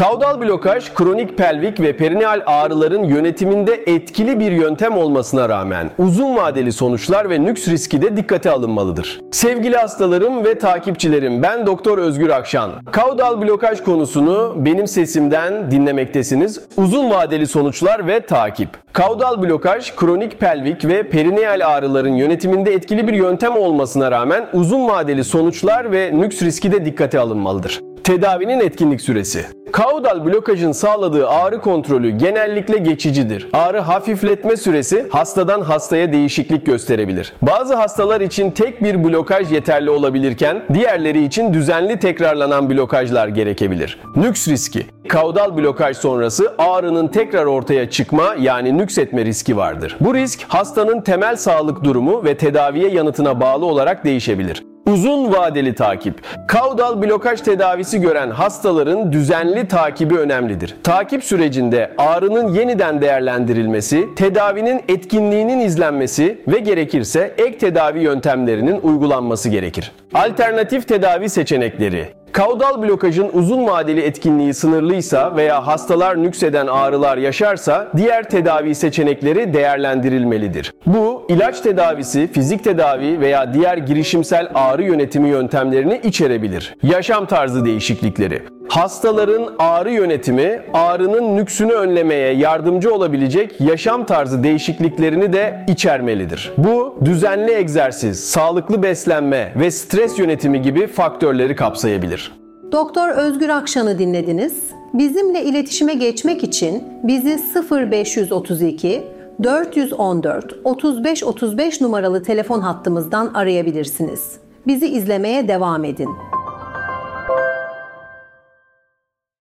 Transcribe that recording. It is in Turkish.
Kaudal blokaj, kronik pelvik ve perineal ağrıların yönetiminde etkili bir yöntem olmasına rağmen uzun vadeli sonuçlar ve nüks riski de dikkate alınmalıdır. Sevgili hastalarım ve takipçilerim, ben Doktor Özgür Akşan. Kaudal blokaj konusunu benim sesimden dinlemektesiniz. Uzun vadeli sonuçlar ve takip. Kaudal blokaj, kronik pelvik ve perineal ağrıların yönetiminde etkili bir yöntem olmasına rağmen uzun vadeli sonuçlar ve nüks riski de dikkate alınmalıdır. Tedavinin etkinlik süresi. Kaudal blokajın sağladığı ağrı kontrolü genellikle geçicidir. Ağrı hafifletme süresi hastadan hastaya değişiklik gösterebilir. Bazı hastalar için tek bir blokaj yeterli olabilirken diğerleri için düzenli tekrarlanan blokajlar gerekebilir. Nüks riski. Kaudal blokaj sonrası ağrının tekrar ortaya çıkma yani nüks etme riski vardır. Bu risk hastanın temel sağlık durumu ve tedaviye yanıtına bağlı olarak değişebilir. Uzun vadeli takip. Kaudal blokaj tedavisi gören hastaların düzenli takibi önemlidir. Takip sürecinde ağrının yeniden değerlendirilmesi, tedavinin etkinliğinin izlenmesi ve gerekirse ek tedavi yöntemlerinin uygulanması gerekir. Alternatif tedavi seçenekleri Kaudal blokajın uzun vadeli etkinliği sınırlıysa veya hastalar nükseden ağrılar yaşarsa diğer tedavi seçenekleri değerlendirilmelidir. Bu ilaç tedavisi, fizik tedavi veya diğer girişimsel ağrı yönetimi yöntemlerini içerebilir. Yaşam tarzı değişiklikleri Hastaların ağrı yönetimi, ağrının nüksünü önlemeye yardımcı olabilecek yaşam tarzı değişikliklerini de içermelidir. Bu düzenli egzersiz, sağlıklı beslenme ve stres yönetimi gibi faktörleri kapsayabilir. Doktor Özgür Akşan'ı dinlediniz. Bizimle iletişime geçmek için bizi 0532 414 35 35 numaralı telefon hattımızdan arayabilirsiniz. Bizi izlemeye devam edin.